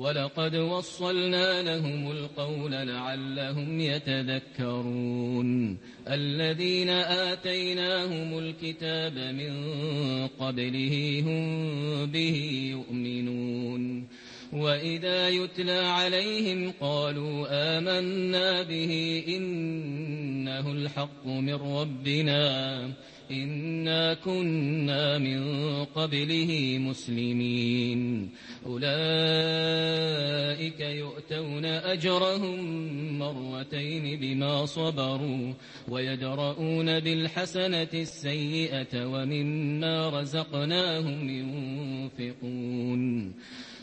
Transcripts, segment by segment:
ولقد وصلنا لهم القول لعلهم يتذكرون. الذين آتيناهم الكتاب من قبله هم به يؤمنون. وإذا يتلى عليهم قالوا آمنا به إنه الحق من ربنا إنا كنا من قبله مسلمين أولئك يؤتون أجرهم مرتين بما صبروا ويدرؤون بالحسنة السيئة ومما رزقناهم ينفقون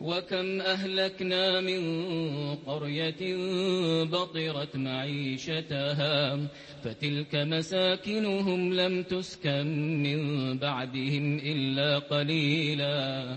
وكم أهلكنا من قرية بطرت معيشتها فتلك مساكنهم لم تسكن من بعدهم إلا قليلا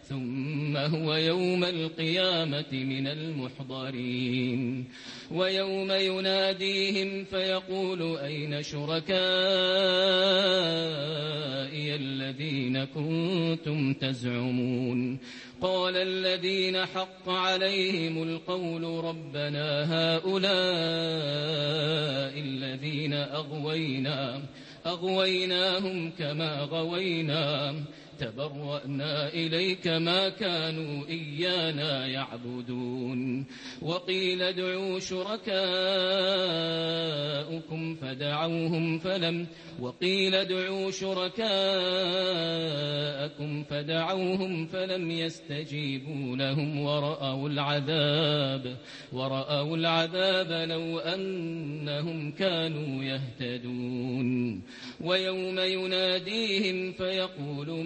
ثم هو يوم القيامة من المحضرين. ويوم يناديهم فيقول أين شركائي الذين كنتم تزعمون؟ قال الذين حق عليهم القول ربنا هؤلاء الذين أغوينا أغويناهم كما غوينا. تبرأنا إليك ما كانوا إيانا يعبدون. وقيل ادعوا شركاءكم فدعوهم فلم وقيل ادعوا شركاءكم فدعوهم فلم يستجيبوا لهم ورأوا العذاب ورأوا العذاب لو أنهم كانوا يهتدون. ويوم يناديهم فيقول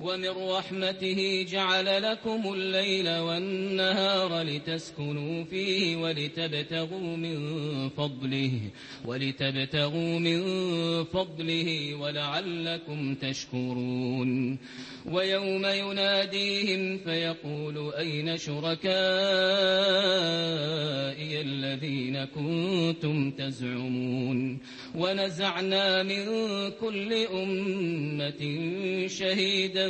ومن رحمته جعل لكم الليل والنهار لتسكنوا فيه ولتبتغوا من فضله ولتبتغوا من فضله ولعلكم تشكرون. ويوم يناديهم فيقول أين شركائي الذين كنتم تزعمون؟ ونزعنا من كل أمة شهيدا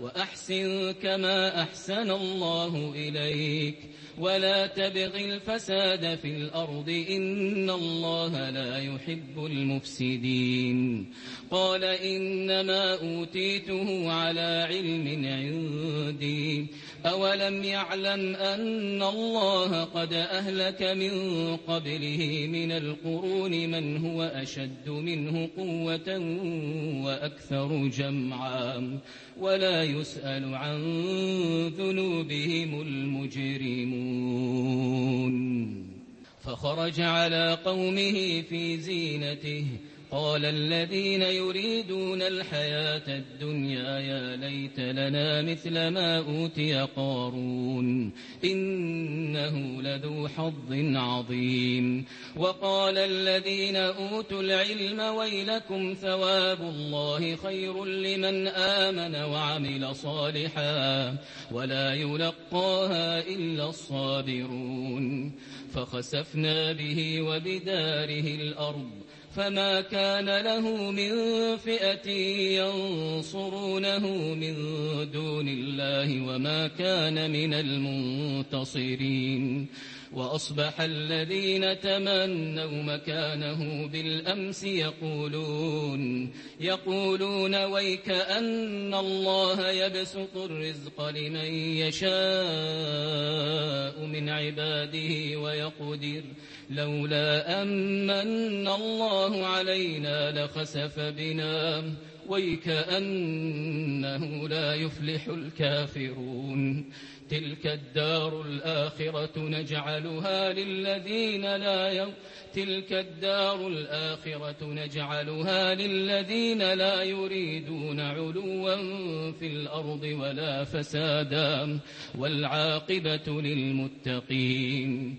وأحسن كما أحسن الله إليك. ولا تبغ الفساد في الأرض إن الله لا يحب المفسدين. قال إنما أوتيته على علم عندي. أولم يعلم أن الله قد أهلك من قبله من القرون من هو أشد منه قوة وأكثر جمعا. ولا يسأل عن ذنوبهم المجرمون. فخرج على قومه في زينته قال الذين يريدون الحياة الدنيا يا ليت لنا مثل ما أوتي قارون إنه لذو حظ عظيم وقال الذين أوتوا العلم ويلكم ثواب الله خير لمن آمن وعمل صالحا ولا يلقاها إلا الصابرون فخسفنا به وبداره الأرض فما كان له من فئة ينصرونه من دون الله وما كان من المنتصرين وأصبح الذين تمنوا مكانه بالأمس يقولون يقولون ويك أن الله يبسط الرزق لمن يشاء من عباده ويقدر لولا أمن الله علينا لخسف بنا. ويكأنه لا يفلح الكافرون. تلك الدار الآخرة نجعلها للذين لا تلك الدار الآخرة نجعلها للذين لا يريدون علوا في الأرض ولا فسادا. والعاقبة للمتقين.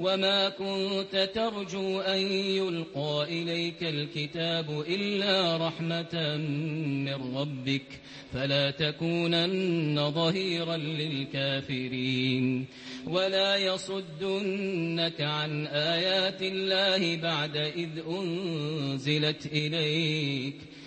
وما كنت ترجو أن يلقى إليك الكتاب إلا رحمة من ربك فلا تكونن ظهيرا للكافرين ولا يصدنك عن آيات الله بعد إذ أنزلت إليك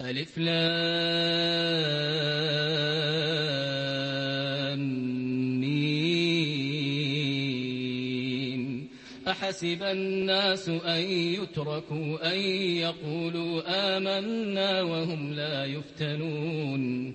ألف لام أحسب الناس أن يتركوا أن يقولوا آمنا وهم لا يفتنون.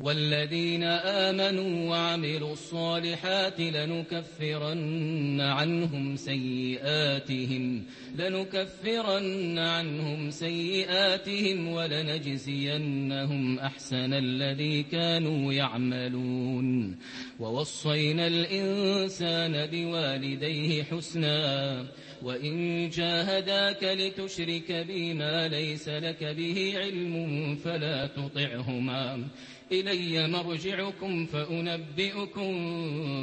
والذين آمنوا وعملوا الصالحات لنكفرن عنهم سيئاتهم لنكفرن عنهم سيئاتهم ولنجزينهم أحسن الذي كانوا يعملون. ووصينا الإنسان بوالديه حسنا وإن جاهداك لتشرك بي ما ليس لك به علم فلا تطعهما. إلي مرجعكم فأنبئكم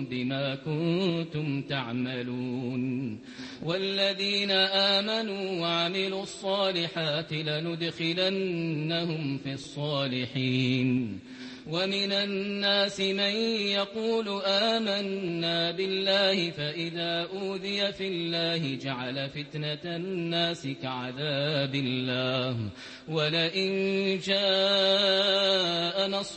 بما كنتم تعملون. والذين آمنوا وعملوا الصالحات لندخلنهم في الصالحين. ومن الناس من يقول آمنا بالله فإذا أوذي في الله جعل فتنة الناس كعذاب الله. ولئن جاء نصر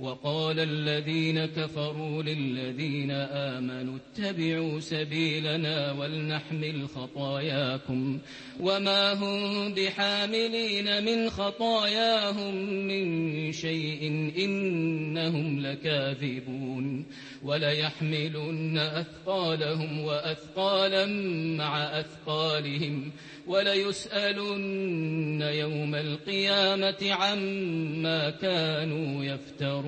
وقال الذين كفروا للذين آمنوا اتبعوا سبيلنا ولنحمل خطاياكم وما هم بحاملين من خطاياهم من شيء إنهم لكاذبون وليحملن أثقالهم وأثقالا مع أثقالهم وليسألن يوم القيامة عما كانوا يفترون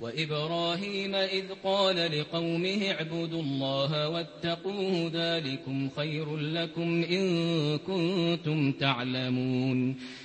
وإبراهيم إذ قال لقومه اعبدوا الله واتقوه ذلكم خير لكم إن كنتم تعلمون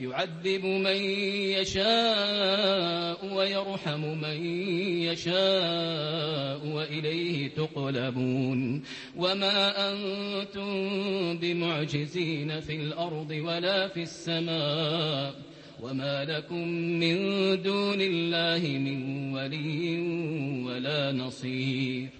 يعذب من يشاء ويرحم من يشاء وإليه تقلبون وما أنتم بمعجزين في الأرض ولا في السماء وما لكم من دون الله من ولي ولا نصير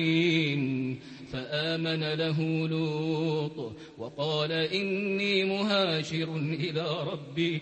فآمن له لوط وقال إني مهاجر إلى ربي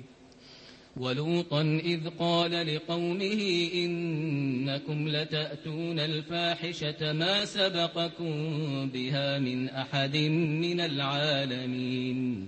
ولوطا إذ قال لقومه إنكم لتأتون الفاحشة ما سبقكم بها من أحد من العالمين.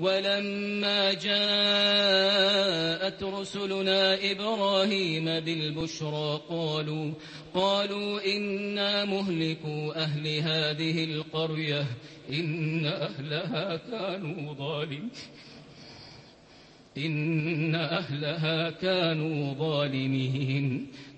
ولما جاءت رسلنا إبراهيم بالبشرى قالوا قالوا إنا مهلكوا أهل هذه القرية إن أهلها كانوا ظالمين. إن أهلها كانوا ظالمين.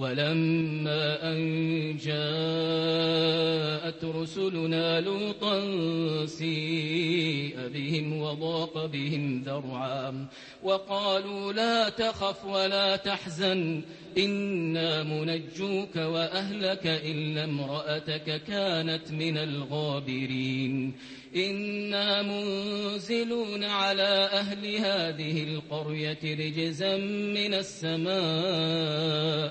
ولما أن جاءت رسلنا لوطا سيء بهم وضاق بهم ذرعا وقالوا لا تخف ولا تحزن إنا منجوك وأهلك إلا امرأتك كانت من الغابرين. إنا منزلون على أهل هذه القرية رجزا من السماء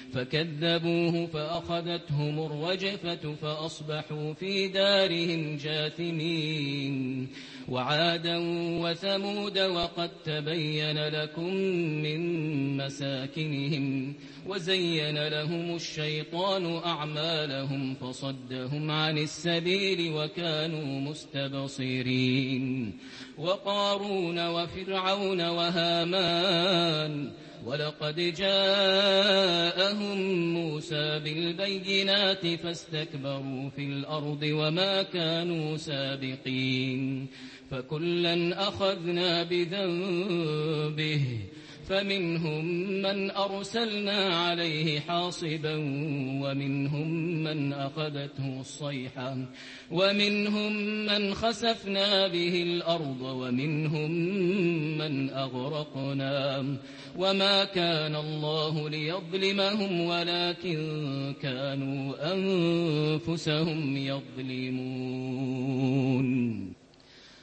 فكذبوه فأخذتهم الرجفة فأصبحوا في دارهم جاثمين. وعادا وثمود وقد تبين لكم من مساكنهم وزين لهم الشيطان أعمالهم فصدهم عن السبيل وكانوا مستبصرين. وقارون وفرعون وهامان ولقد جاءهم موسى بالبينات فاستكبروا في الأرض وما كانوا سابقين فكلا أخذنا بذنبه فمنهم من أرسلنا عليه حاصبا ومنهم من أخذته الصيحة ومنهم من خسفنا به الأرض ومنهم من أغرقنا. وما كان الله ليظلمهم ولكن كانوا أنفسهم يظلمون.